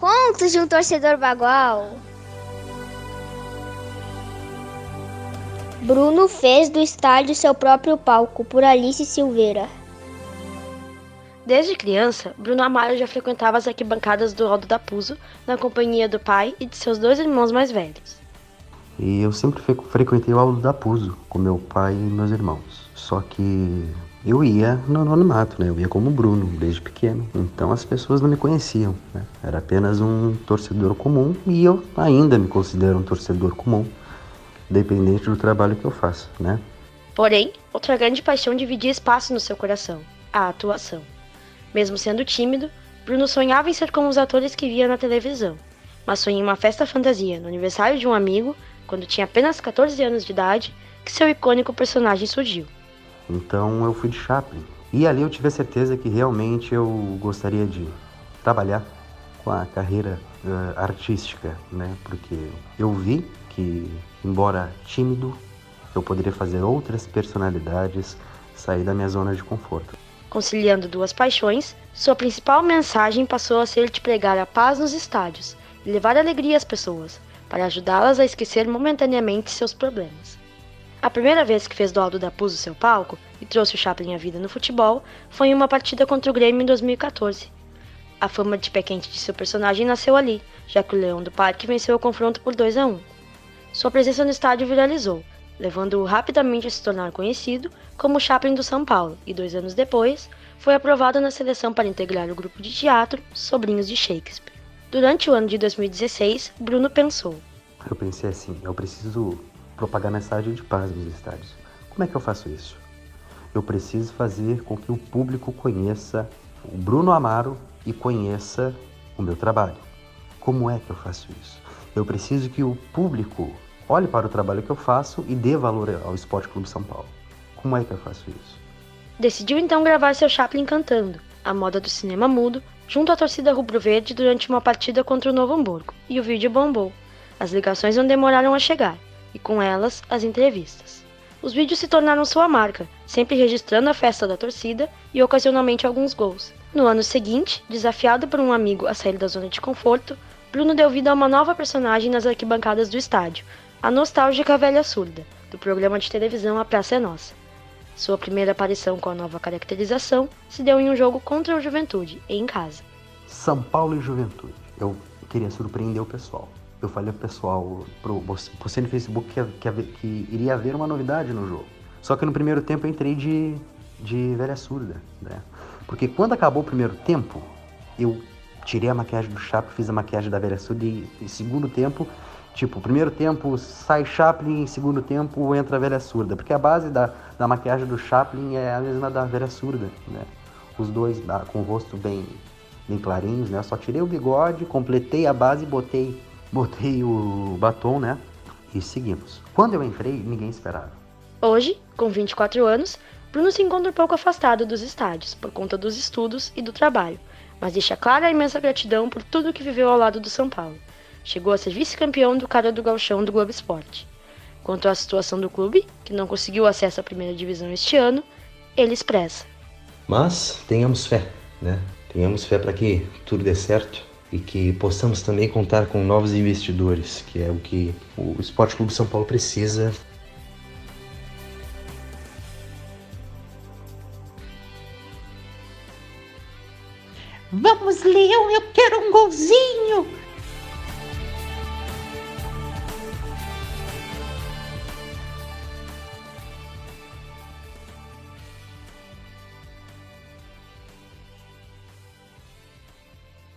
Contos de um torcedor bagual. Bruno fez do estádio seu próprio palco, por Alice Silveira. Desde criança, Bruno Amaro já frequentava as arquibancadas do Aldo da Puso, na companhia do pai e de seus dois irmãos mais velhos. E eu sempre frequentei o Aldo da Puso com meu pai e meus irmãos. Só que eu ia no anonimato, né? Eu ia como Bruno, desde pequeno. Então as pessoas não me conheciam, né? Era apenas um torcedor comum e eu ainda me considero um torcedor comum, dependente do trabalho que eu faço, né? Porém, outra grande paixão dividia espaço no seu coração: a atuação. Mesmo sendo tímido, Bruno sonhava em ser como os atores que via na televisão. Mas sonhou em uma festa fantasia no aniversário de um amigo, quando tinha apenas 14 anos de idade, que seu icônico personagem surgiu. Então eu fui de Chaplin. E ali eu tive a certeza que realmente eu gostaria de trabalhar com a carreira uh, artística, né? Porque eu vi que, embora tímido, eu poderia fazer outras personalidades, sair da minha zona de conforto. Conciliando duas paixões, sua principal mensagem passou a ser de pregar a paz nos estádios e levar alegria às pessoas, para ajudá-las a esquecer momentaneamente seus problemas. A primeira vez que fez do Aldo da Puso seu palco e trouxe o Chaplin à vida no futebol foi em uma partida contra o Grêmio em 2014. A fama de pé quente de seu personagem nasceu ali, já que o Leão do Parque venceu o confronto por 2 a 1. Sua presença no estádio viralizou, levando-o rapidamente a se tornar conhecido como o Chaplin do São Paulo, e dois anos depois foi aprovado na seleção para integrar o grupo de teatro Sobrinhos de Shakespeare. Durante o ano de 2016, Bruno pensou: Eu pensei assim, eu preciso propagar mensagem de paz nos estádios. Como é que eu faço isso? Eu preciso fazer com que o público conheça o Bruno Amaro e conheça o meu trabalho. Como é que eu faço isso? Eu preciso que o público olhe para o trabalho que eu faço e dê valor ao Esporte Clube São Paulo. Como é que eu faço isso? Decidiu então gravar seu Chaplin cantando, a moda do cinema mudo, junto à torcida rubro-verde durante uma partida contra o Novo Hamburgo, e o vídeo bombou. As ligações não demoraram a chegar e com elas as entrevistas. Os vídeos se tornaram sua marca, sempre registrando a festa da torcida e ocasionalmente alguns gols. No ano seguinte, desafiado por um amigo a sair da zona de conforto, Bruno deu vida a uma nova personagem nas arquibancadas do estádio, a nostálgica velha surda, do programa de televisão A Praça é Nossa. Sua primeira aparição com a nova caracterização se deu em um jogo contra o Juventude, em casa. São Paulo e Juventude. Eu queria surpreender o pessoal eu falei pro pessoal, pro, postei no Facebook que, que, que, iria haver uma novidade no jogo. Só que no primeiro tempo eu entrei de, de velha surda, né? Porque quando acabou o primeiro tempo, eu tirei a maquiagem do Chaplin, fiz a maquiagem da velha surda e, em segundo tempo, tipo, primeiro tempo sai Chaplin, segundo tempo entra a velha surda. Porque a base da, da maquiagem do Chaplin é a mesma da velha surda, né? Os dois com o rosto bem, bem clarinhos, né? Eu só tirei o bigode, completei a base e botei botei o batom, né? E seguimos. Quando eu entrei, ninguém esperava. Hoje, com 24 anos, Bruno se encontra um pouco afastado dos estádios por conta dos estudos e do trabalho, mas deixa clara a imensa gratidão por tudo que viveu ao lado do São Paulo. Chegou a ser vice-campeão do cara do galchão do Globo Esporte. Quanto à situação do clube, que não conseguiu acesso à primeira divisão este ano, ele expressa. Mas tenhamos fé, né? Tenhamos fé para que tudo dê certo e que possamos também contar com novos investidores, que é o que o Esporte Clube São Paulo precisa. Vamos, Leão, eu quero um golzinho!